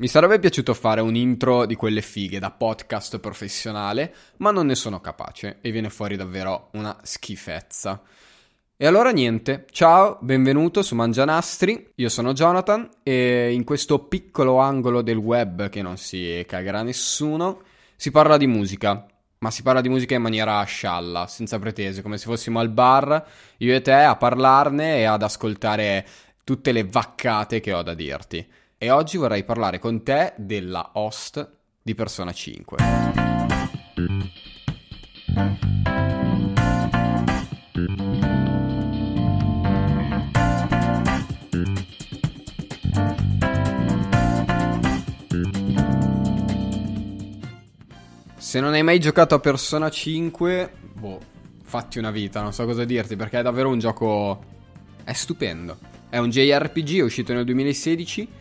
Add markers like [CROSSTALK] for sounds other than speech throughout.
Mi sarebbe piaciuto fare un intro di quelle fighe da podcast professionale, ma non ne sono capace e viene fuori davvero una schifezza. E allora niente, ciao, benvenuto su Mangianastri, io sono Jonathan e in questo piccolo angolo del web che non si cagherà nessuno si parla di musica, ma si parla di musica in maniera scialla, senza pretese, come se fossimo al bar, io e te, a parlarne e ad ascoltare tutte le vaccate che ho da dirti e oggi vorrei parlare con te della host di Persona 5. Se non hai mai giocato a Persona 5, boh, fatti una vita, non so cosa dirti, perché è davvero un gioco... è stupendo. È un JRPG, è uscito nel 2016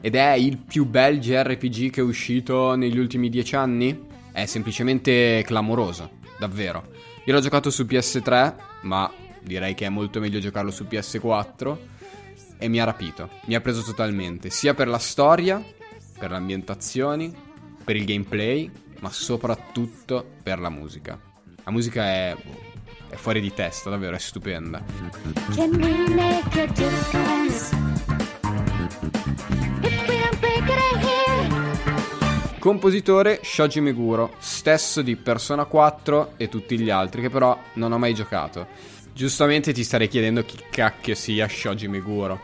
ed è il più bel JRPG che è uscito negli ultimi dieci anni? È semplicemente clamoroso, davvero. Io l'ho giocato su PS3, ma direi che è molto meglio giocarlo su PS4 e mi ha rapito, mi ha preso totalmente, sia per la storia, per le ambientazioni, per il gameplay, ma soprattutto per la musica. La musica è, è fuori di testa, davvero, è stupenda. Can we make a difference? Compositore Shoji Meguro, stesso di Persona 4 e tutti gli altri, che però non ho mai giocato. Giustamente ti starei chiedendo chi cacchio sia Shoji Meguro.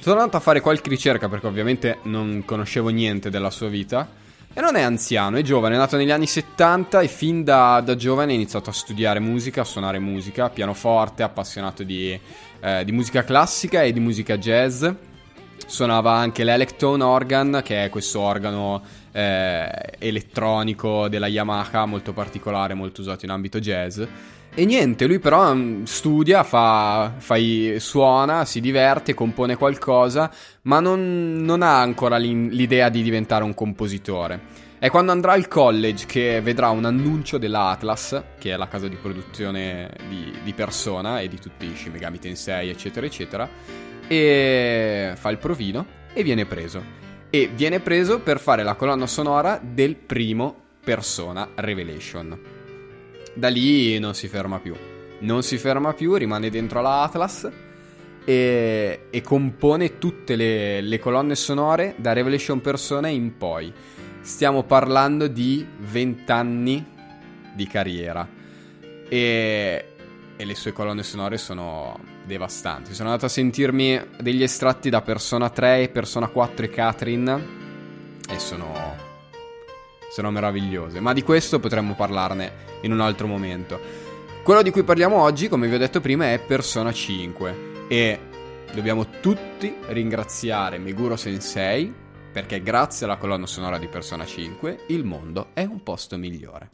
Sono andato a fare qualche ricerca perché ovviamente non conoscevo niente della sua vita. E non è anziano, è giovane, è nato negli anni 70 e fin da, da giovane ha iniziato a studiare musica, a suonare musica, pianoforte, appassionato di, eh, di musica classica e di musica jazz. Suonava anche l'Electone Organ, che è questo organo eh, elettronico della Yamaha molto particolare, molto usato in ambito jazz. E niente, lui però mm, studia, fa, fa, suona, si diverte, compone qualcosa, ma non, non ha ancora l'idea di diventare un compositore. È quando andrà al college che vedrà un annuncio della Atlas, che è la casa di produzione di, di Persona e di tutti i Shin Megami Tensei, eccetera, eccetera, e fa il provino e viene preso e viene preso per fare la colonna sonora del primo Persona Revelation. Da lì non si ferma più. Non si ferma più, rimane dentro la Atlas e, e compone tutte le, le, colonne sonore da Revelation Persona in poi. Stiamo parlando di 20 anni di carriera e, e le sue colonne sonore sono devastanti. Sono andato a sentirmi degli estratti da Persona 3, Persona 4 e Catherine e sono, sono meravigliose. Ma di questo potremmo parlarne in un altro momento. Quello di cui parliamo oggi, come vi ho detto prima, è Persona 5 e dobbiamo tutti ringraziare Meguro Sensei perché grazie alla colonna sonora di Persona 5 il mondo è un posto migliore.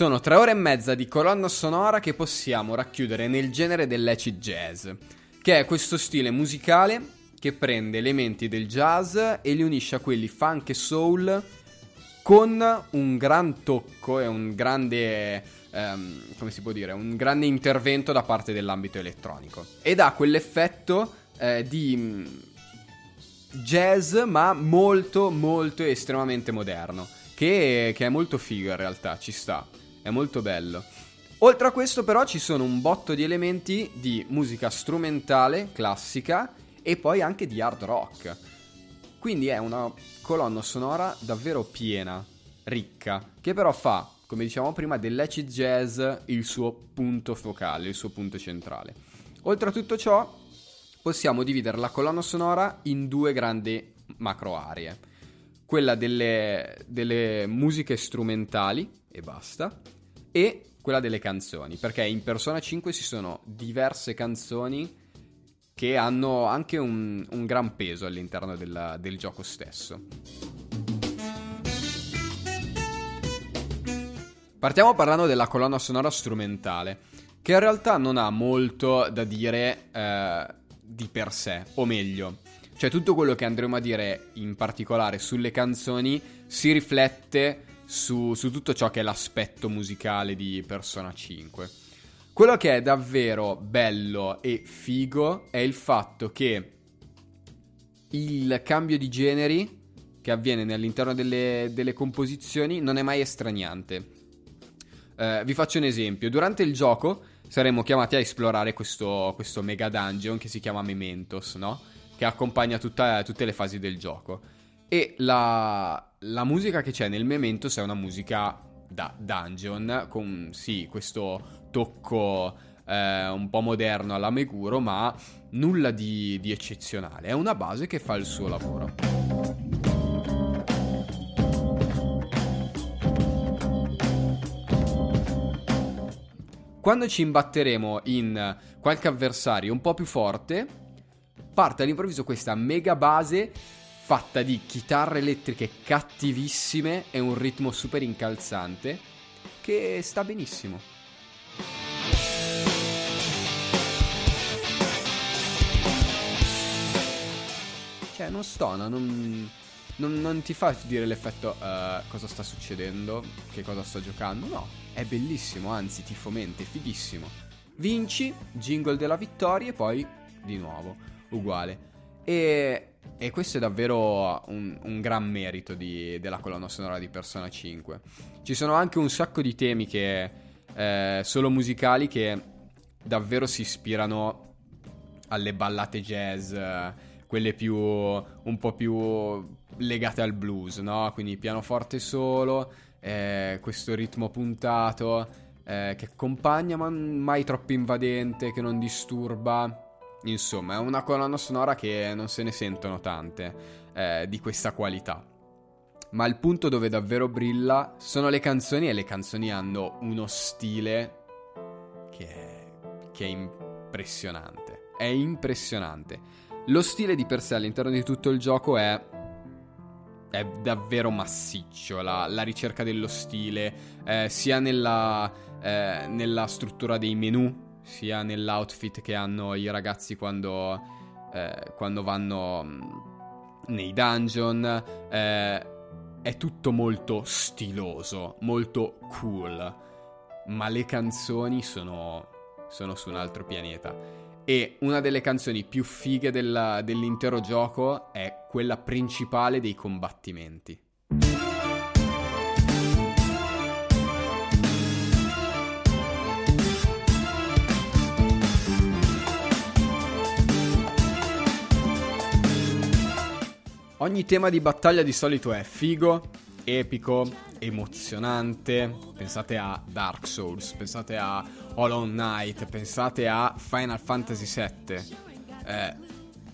Sono tre ore e mezza di colonna sonora che possiamo racchiudere nel genere dell'acid jazz, che è questo stile musicale che prende elementi del jazz e li unisce a quelli funk e soul con un gran tocco e un grande, um, come si può dire, un grande intervento da parte dell'ambito elettronico. Ed ha quell'effetto eh, di mm, jazz ma molto molto estremamente moderno, che, che è molto figo in realtà, ci sta è molto bello. Oltre a questo però ci sono un botto di elementi di musica strumentale, classica e poi anche di hard rock. Quindi è una colonna sonora davvero piena, ricca, che però fa, come dicevamo prima, dell'acid jazz il suo punto focale, il suo punto centrale. Oltre a tutto ciò, possiamo dividere la colonna sonora in due grandi macro aree. Quella delle, delle musiche strumentali, e basta, e quella delle canzoni, perché in Persona 5 ci sono diverse canzoni che hanno anche un, un gran peso all'interno della, del gioco stesso. Partiamo parlando della colonna sonora strumentale, che in realtà non ha molto da dire eh, di per sé, o meglio, Cioè tutto quello che andremo a dire in particolare sulle canzoni si riflette su, su tutto ciò che è l'aspetto musicale di Persona 5. Quello che è davvero bello e figo è il fatto che il cambio di generi che avviene all'interno delle, delle composizioni non è mai estraniante. Uh, vi faccio un esempio. Durante il gioco saremo chiamati a esplorare questo, questo mega dungeon che si chiama Mementos, no? Che accompagna tutta, tutte le fasi del gioco. E la, la musica che c'è nel Mementos è una musica da dungeon, con sì, questo tocco eh, un po' moderno alla Meguro, ma nulla di, di eccezionale. È una base che fa il suo lavoro. Quando ci imbatteremo in qualche avversario un po' più forte, parte all'improvviso questa mega base fatta di chitarre elettriche cattivissime e un ritmo super incalzante che sta benissimo. Cioè, non stona, non, non, non ti fa dire l'effetto uh, cosa sta succedendo, che cosa sto giocando. No, è bellissimo, anzi ti fomenta, è fighissimo. Vinci, jingle della vittoria e poi di nuovo, uguale. E, e questo è davvero un, un gran merito di, della colonna sonora di Persona 5. Ci sono anche un sacco di temi che eh, solo musicali che davvero si ispirano alle ballate jazz quelle più un po' più legate al blues, no? Quindi pianoforte solo, eh, questo ritmo puntato eh, che accompagna ma mai troppo invadente, che non disturba. Insomma, è una colonna sonora che non se ne sentono tante eh, di questa qualità. Ma il punto dove davvero brilla sono le canzoni e le canzoni hanno uno stile che è, che è impressionante. È impressionante. Lo stile di per sé all'interno di tutto il gioco è è davvero massiccio la, la ricerca dello stile, eh, sia nella, eh, nella, struttura dei menu, sia nell'outfit che hanno i ragazzi quando, eh, quando vanno mm, nei dungeon. Eh, è tutto molto stiloso, molto cool, ma le canzoni sono, sono su un altro pianeta. E una delle canzoni più fighe della, dell'intero gioco è quella principale dei combattimenti. Ogni tema di battaglia di solito è figo, epico, emozionante. Pensate a Dark Souls, pensate a Hollow Knight, pensate a Final Fantasy VII. Eh,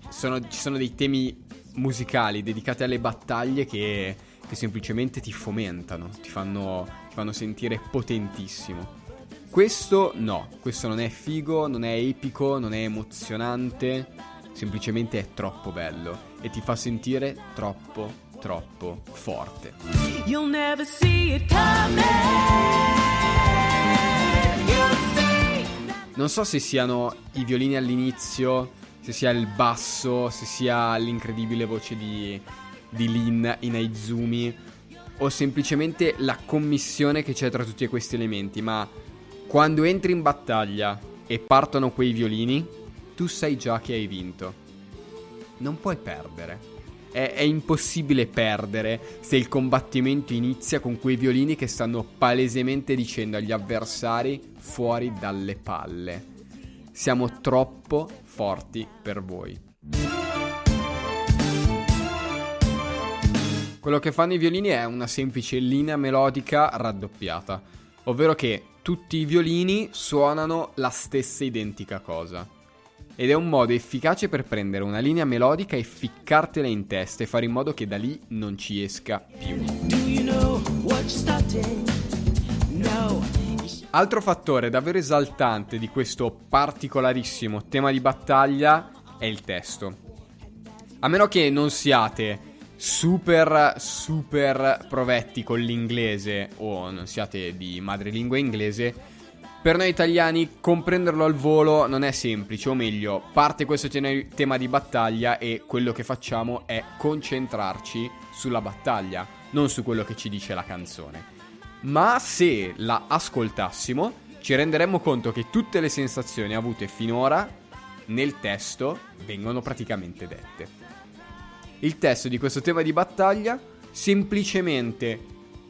sono, ci sono dei temi musicali dedicati alle battaglie che, che semplicemente ti fomentano, ti fanno, ti fanno sentire potentissimo. Questo no, questo non è figo, non è epico, non è emozionante, semplicemente è troppo bello e ti fa sentire troppo troppo forte. You'll never see it Non so se siano i violini all'inizio, se sia il basso, se sia l'incredibile voce di, di Lin in Aizumi, o semplicemente la commissione che c'è tra tutti questi elementi, ma quando entri in battaglia e partono quei violini, tu sai già che hai vinto. Non puoi perdere è, è, impossibile perdere se il combattimento inizia con quei violini che stanno palesemente dicendo agli avversari fuori dalle palle. Siamo troppo forti per voi. Quello che fanno i violini è una semplice linea melodica raddoppiata, ovvero che tutti i violini suonano la stessa identica cosa ed è un modo efficace per prendere una linea melodica e ficcartela in testa e fare in modo che da lì non ci esca più. Altro fattore davvero esaltante di questo particolarissimo tema di battaglia è il testo. A meno che non siate super super provetti con l'inglese o non siate di madrelingua inglese, Per noi italiani comprenderlo al volo non è semplice, o meglio, parte questo te- tema di battaglia e quello che facciamo è concentrarci sulla battaglia, non su quello che ci dice la canzone. Ma se la ascoltassimo, ci renderemmo conto che tutte le sensazioni avute finora nel testo vengono praticamente dette. Il testo di questo tema di battaglia semplicemente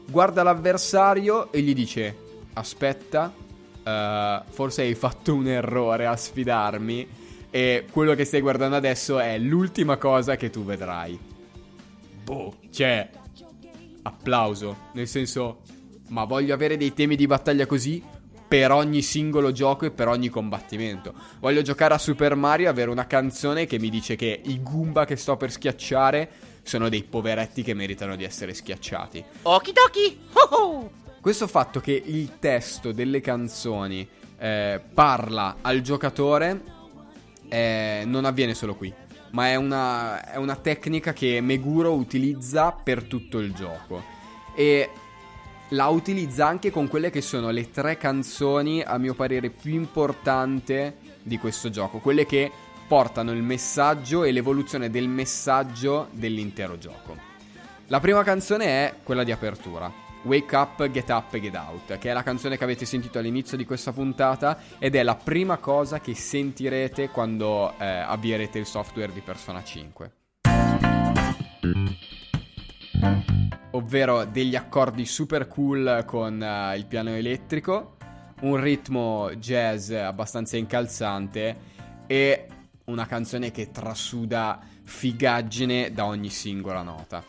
guarda l'avversario e gli dice aspetta, uh, forse hai fatto un errore a sfidarmi e quello che stai guardando adesso è l'ultima cosa che tu vedrai. Boh, cioè, applauso, nel senso, ma voglio avere dei temi di battaglia così per ogni singolo gioco e per ogni combattimento. Voglio giocare a Super Mario e avere una canzone che mi dice che i Goomba che sto per schiacciare sono dei poveretti che meritano di essere schiacciati. Okidoki! Oh oh! Questo fatto che il testo delle canzoni eh, parla al giocatore eh, non avviene solo qui, ma è una, è una tecnica che Meguro utilizza per tutto il gioco. E la utilizza anche con quelle che sono le tre canzoni, a mio parere, più importanti di questo gioco. Quelle che portano il messaggio e l'evoluzione del messaggio dell'intero gioco. La prima canzone è quella di apertura. Wake Up, Get Up e Get Out, che è la canzone che avete sentito all'inizio di questa puntata ed è la prima cosa che sentirete quando eh, avvierete il software di Persona 5 ovvero degli accordi super cool con uh, il piano elettrico, un ritmo jazz abbastanza incalzante e una canzone che trasuda figaggine da ogni singola nota.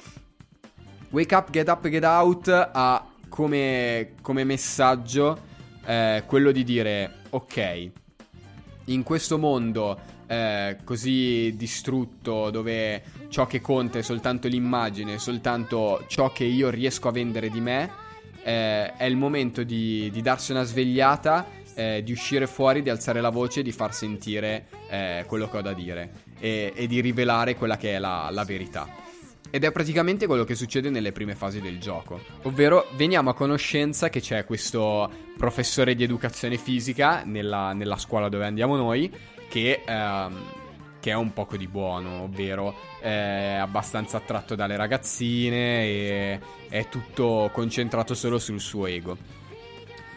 Wake Up, Get Up, Get Out ha come, come messaggio eh, quello di dire ok, in questo mondo eh, così distrutto dove ciò che conta è soltanto l'immagine, soltanto ciò che io riesco a vendere di me, eh, è il momento di, di darsi una svegliata, eh, di uscire fuori, di alzare la voce di far sentire eh, quello che ho da dire e, e, di rivelare quella che è la, la verità. Ed è praticamente quello che succede nelle prime fasi del gioco. Ovvero veniamo a conoscenza che c'è questo professore di educazione fisica nella, nella scuola dove andiamo noi che, ehm, che, è un poco di buono, ovvero è abbastanza attratto dalle ragazzine e è tutto concentrato solo sul suo ego.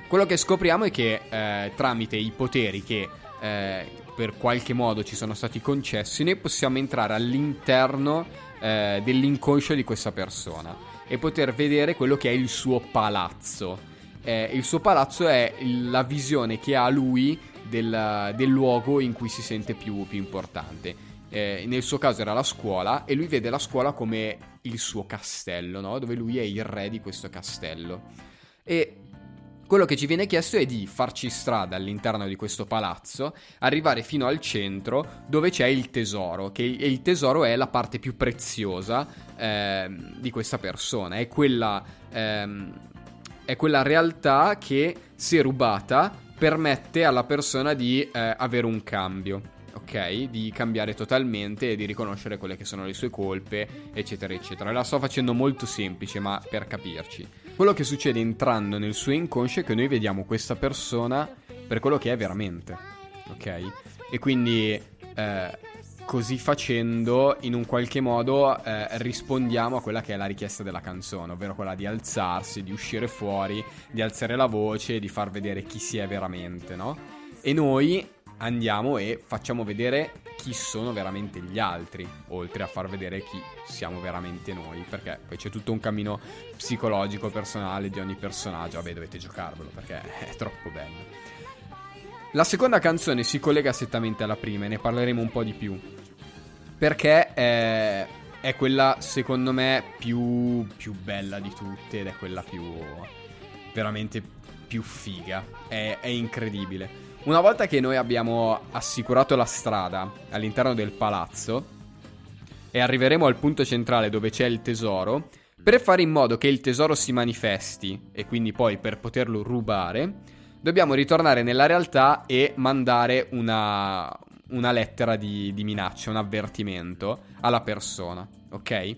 Quello che scopriamo è che eh, tramite i poteri che eh, per qualche modo ci sono stati concessi, noi possiamo entrare all'interno eh, dell'inconscio di questa persona e poter vedere quello che è il suo palazzo. Eh, il suo palazzo è la visione che ha lui del, del luogo in cui si sente più, più importante. Eh, nel suo caso era la scuola e lui vede la scuola come il suo castello, no? dove lui è il re di questo castello. E quello che ci viene chiesto è di farci strada all'interno di questo palazzo, arrivare fino al centro dove c'è il tesoro, che il tesoro è la parte più preziosa eh, di questa persona, è quella, ehm, è quella realtà che se rubata permette alla persona di eh, avere un cambio. Ok, di cambiare totalmente e di riconoscere quelle che sono le sue colpe, eccetera, eccetera. La sto facendo molto semplice, ma per capirci. Quello che succede entrando nel suo inconscio è che noi vediamo questa persona per quello che è veramente. Ok? E quindi eh, così facendo, in un qualche modo, eh, rispondiamo a quella che è la richiesta della canzone, ovvero quella di alzarsi, di uscire fuori, di alzare la voce, di far vedere chi si è veramente, no? E noi andiamo e facciamo vedere chi sono veramente gli altri, oltre a far vedere chi siamo veramente noi, perché poi c'è tutto un cammino psicologico, personale di ogni personaggio, vabbè dovete giocarvelo perché [LAUGHS] è troppo bello. La seconda canzone si collega strettamente alla prima e ne parleremo un po' di più. Perché è, è quella, secondo me, più, più, bella di tutte ed è quella più. veramente più figa. È, è incredibile. Una volta che noi abbiamo assicurato la strada all'interno del palazzo e arriveremo al punto centrale dove c'è il tesoro, per fare in modo che il tesoro si manifesti e quindi poi per poterlo rubare dobbiamo ritornare nella realtà e mandare una, una lettera di, di minaccia, un avvertimento alla persona, ok?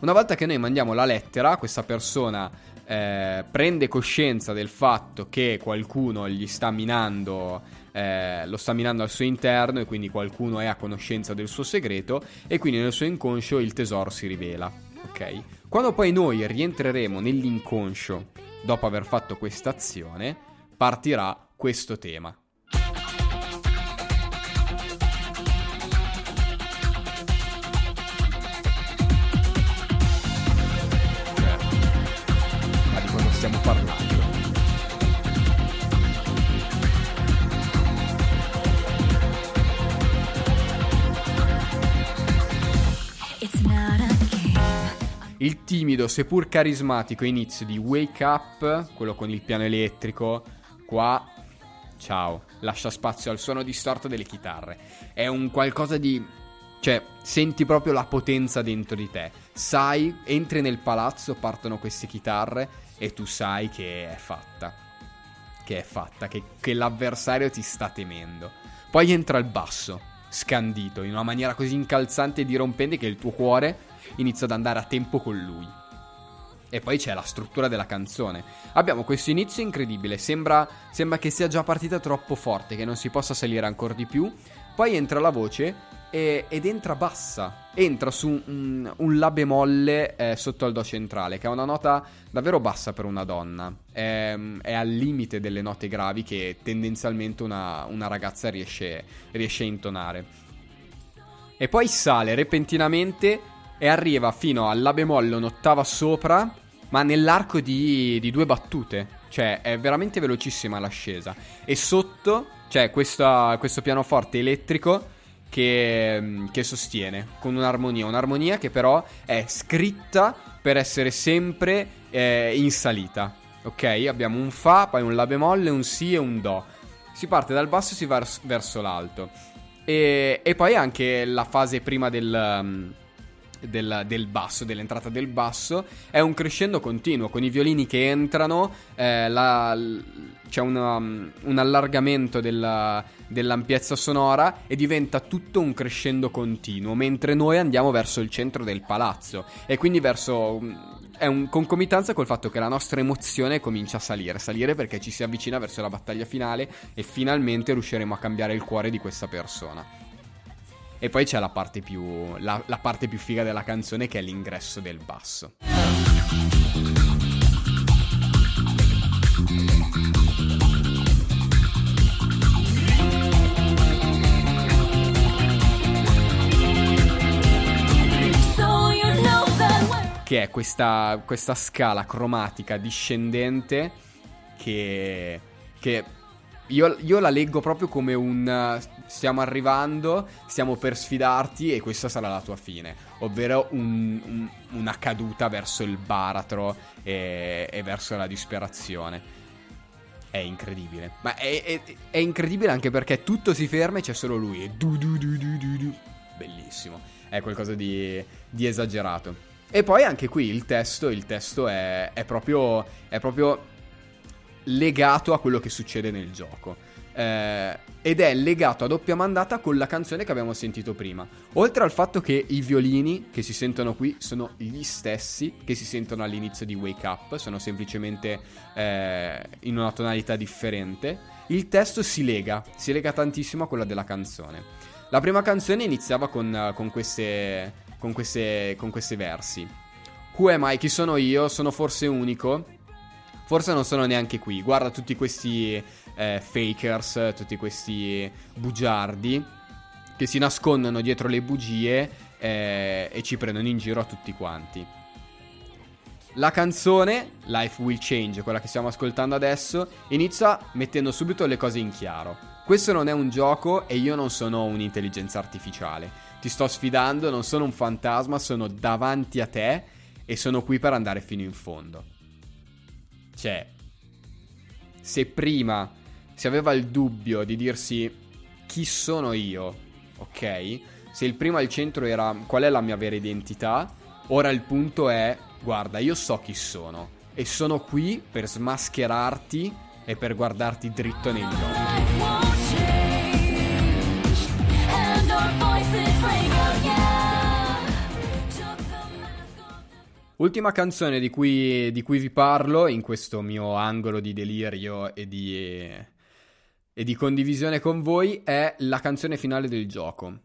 Una volta che noi mandiamo la lettera, questa persona eh, prende coscienza del fatto che qualcuno gli sta minando, eh, lo sta minando al suo interno e quindi qualcuno è a conoscenza del suo segreto e quindi nel suo inconscio il tesoro si rivela. Ok? Quando poi noi rientreremo nell'inconscio dopo aver fatto questa azione, partirà questo tema. Il timido, seppur carismatico inizio di Wake Up, quello con il piano elettrico, qua, ciao, lascia spazio al suono distorto delle chitarre. È un qualcosa di... cioè, senti proprio la potenza dentro di te. Sai, entri nel palazzo, partono queste chitarre e tu sai che è fatta. Che è fatta, che, che l'avversario ti sta temendo. Poi entra il basso, scandito, in una maniera così incalzante e dirompente che il tuo cuore inizia ad andare a tempo con lui. E poi c'è la struttura della canzone. Abbiamo questo inizio incredibile, sembra, sembra che sia già partita troppo forte, che non si possa salire ancora di più. Poi entra la voce e, ed entra bassa, entra su un, un La bemolle eh, sotto al Do centrale, che è una nota davvero bassa per una donna, è, è al limite delle note gravi che tendenzialmente una, una ragazza riesce, riesce a intonare. E poi sale repentinamente e arriva fino al La bemolle un'ottava sopra, ma nell'arco di, di due battute. Cioè, è veramente velocissima l'ascesa. E sotto c'è questa, questo pianoforte elettrico che, che sostiene con un'armonia, un'armonia che però è scritta per essere sempre eh, in salita. Ok? Abbiamo un Fa, poi un La bemolle, un Si e un Do. Si parte dal basso e si va verso l'alto. E, e, poi anche la fase prima del, mm, del, del, basso, dell'entrata del basso, è un crescendo continuo con i violini che entrano, eh, la, c'è una, un allargamento della, dell'ampiezza sonora e diventa tutto un crescendo continuo, mentre noi andiamo verso il centro del palazzo e quindi verso... è un concomitanza col fatto che la nostra emozione comincia a salire, salire perché ci si avvicina verso la battaglia finale e finalmente riusciremo a cambiare il cuore di questa persona. E poi c'è la parte più, la, la parte più figa della canzone che è l'ingresso del basso. che è questa, questa scala cromatica discendente che, che io, io, la leggo proprio come un stiamo arrivando, stiamo per sfidarti e questa sarà la tua fine, ovvero un, un, una caduta verso il baratro e, e, verso la disperazione. È incredibile, ma è, è, è, incredibile anche perché tutto si ferma e c'è solo lui. Du, du, du, Bellissimo, è qualcosa di, di esagerato. E poi anche qui il testo, il testo è, è, proprio, è proprio legato a quello che succede nel gioco. Eh, ed è legato a doppia mandata con la canzone che abbiamo sentito prima. Oltre al fatto che i violini che si sentono qui sono gli stessi che si sentono all'inizio di Wake Up, sono semplicemente eh, in una tonalità differente. Il testo si lega, si lega tantissimo a quella della canzone. La prima canzone iniziava con, con queste con, queste, con questi versi. Who am I? Chi sono io? Sono forse unico? Forse non sono neanche qui. Guarda tutti questi eh, fakers, tutti questi bugiardi che si nascondono dietro le bugie eh, e ci prendono in giro a tutti quanti. La canzone Life Will Change, quella che stiamo ascoltando adesso, inizia mettendo subito le cose in chiaro. Questo non è un gioco e io non sono un'intelligenza artificiale ti sto sfidando, non sono un fantasma, sono davanti a te e sono qui per andare fino in fondo. Cioè, se prima si aveva il dubbio di dirsi chi sono io, ok? Se il primo al centro era qual è la mia vera identità, ora il punto è guarda, io so chi sono e sono qui per smascherarti e per guardarti dritto negli occhi. Ultima canzone di cui, di cui vi parlo in questo mio angolo di delirio e di, e di condivisione con voi è la canzone finale del gioco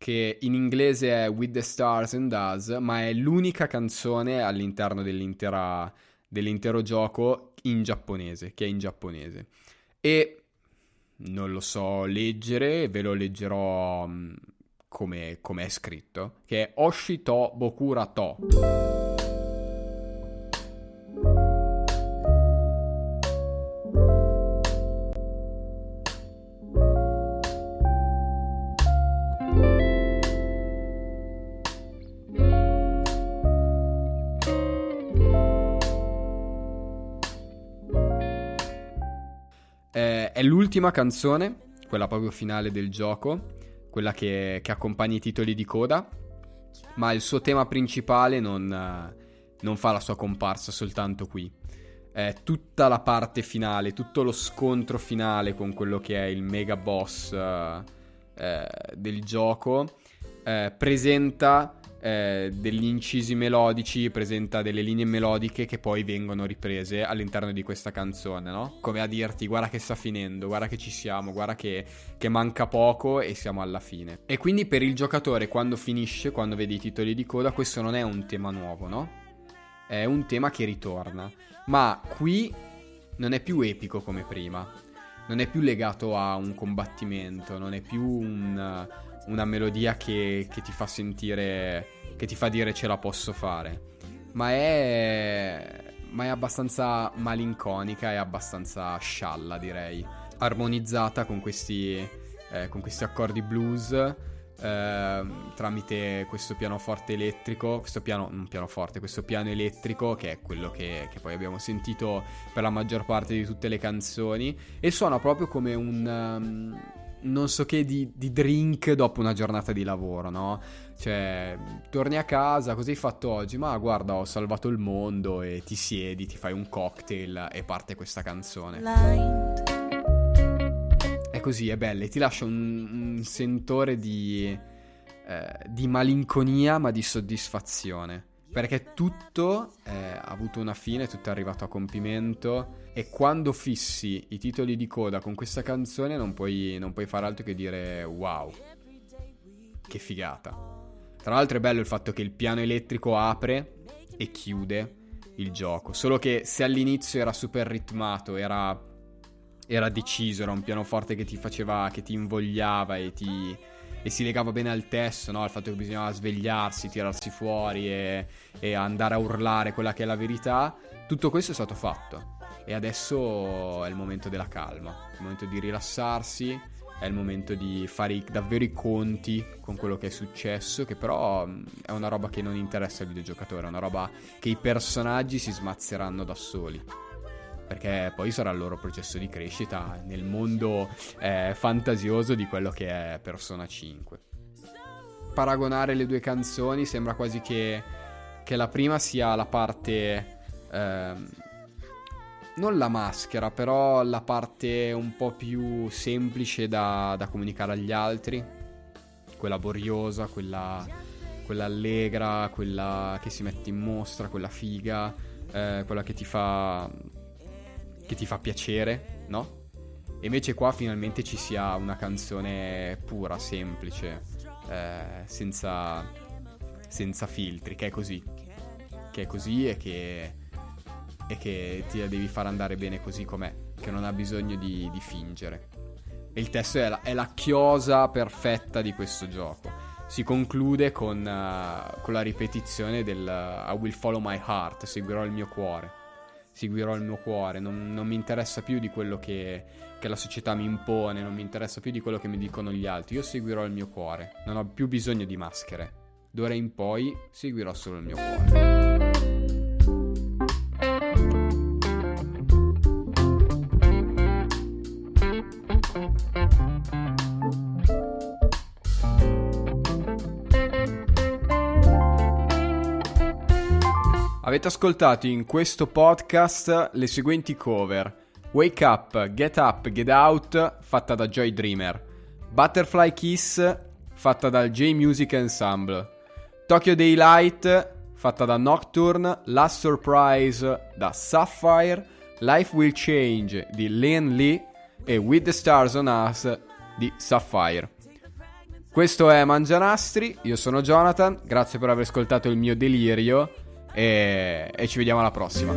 che in inglese è With the Stars and Us, ma è l'unica canzone all'interno dell'intero gioco in giapponese, che è in giapponese. E non lo so leggere, ve lo leggerò mm, come, come è scritto, che è Oshito Bokura To. L'ultima canzone, quella proprio finale del gioco, quella che, che accompagna i titoli di coda, ma il suo tema principale non, non fa la sua comparsa soltanto qui. È tutta la parte finale, tutto lo scontro finale con quello che è il mega boss eh, del gioco, eh, presenta eh, degli incisi melodici, presenta delle linee melodiche che poi vengono riprese all'interno di questa canzone, no? Come a dirti guarda che sta finendo, guarda che ci siamo, guarda che, che manca poco e siamo alla fine. E quindi per il giocatore quando finisce, quando vede i titoli di coda, questo non è un tema nuovo, no? È un tema che ritorna. Ma qui non è più epico come prima. Non è più legato a un combattimento, non è più un, una melodia che, che ti fa sentire, che ti fa dire ce la posso fare, ma è, ma è abbastanza malinconica e abbastanza scialla direi, armonizzata con questi, eh, con questi accordi blues. Eh, tramite questo pianoforte elettrico, questo piano, non pianoforte, questo piano elettrico che è quello che, che, poi abbiamo sentito per la maggior parte di tutte le canzoni e suona proprio come un, um, non so che di, di, drink dopo una giornata di lavoro, no? Cioè, torni a casa, cosa hai fatto oggi? Ma guarda, ho salvato il mondo e ti siedi, ti fai un cocktail e parte questa canzone. È così, è bella e ti lascia un, un sentore di, eh, di malinconia ma di soddisfazione. Perché tutto eh, ha avuto una fine, tutto è arrivato a compimento e quando fissi i titoli di coda con questa canzone non puoi, non puoi fare altro che dire wow, che figata. Tra l'altro è bello il fatto che il piano elettrico apre e chiude il gioco, solo che se all'inizio era super ritmato, era, era deciso, era un pianoforte che ti faceva, che ti invogliava e ti e si legava bene al testo, no? al fatto che bisognava svegliarsi, tirarsi fuori e, e, andare a urlare quella che è la verità, tutto questo è stato fatto. E adesso è il momento della calma, è il momento di rilassarsi, è il momento di fare davvero i conti con quello che è successo, che però è una roba che non interessa al videogiocatore, è una roba che i personaggi si smazzeranno da soli perché poi sarà il loro processo di crescita nel mondo eh, fantasioso di quello che è Persona 5. Paragonare le due canzoni sembra quasi che, che la prima sia la parte... Eh, non la maschera, però la parte un po' più semplice da, da comunicare agli altri, quella boriosa, quella, quella allegra, quella che si mette in mostra, quella figa, eh, quella che ti fa che ti fa piacere, no? E invece qua finalmente ci sia una canzone pura, semplice, eh, senza, senza filtri, che è così. Che è così e che, e che ti devi far andare bene così com'è, che non ha bisogno di, di fingere. E il testo è la, è la, chiosa perfetta di questo gioco. Si conclude con, uh, con la ripetizione del uh, I will follow my heart, seguirò il mio cuore seguirò il mio cuore, non, non mi interessa più di quello che, che, la società mi impone, non mi interessa più di quello che mi dicono gli altri, io seguirò il mio cuore, non ho più bisogno di maschere, d'ora in poi seguirò solo il mio cuore. Avete ascoltato in questo podcast le seguenti cover: Wake Up, Get Up, Get Out, fatta da Joy Dreamer, Butterfly Kiss, fatta dal J Music Ensemble, Tokyo Daylight, fatta da Nocturne, Last Surprise da Sapphire, Life Will Change di Lin Lee. E With the Stars on Us di Sapphire. Questo è Mangianastri, io sono Jonathan, grazie per aver ascoltato il mio delirio e, e ci vediamo alla prossima.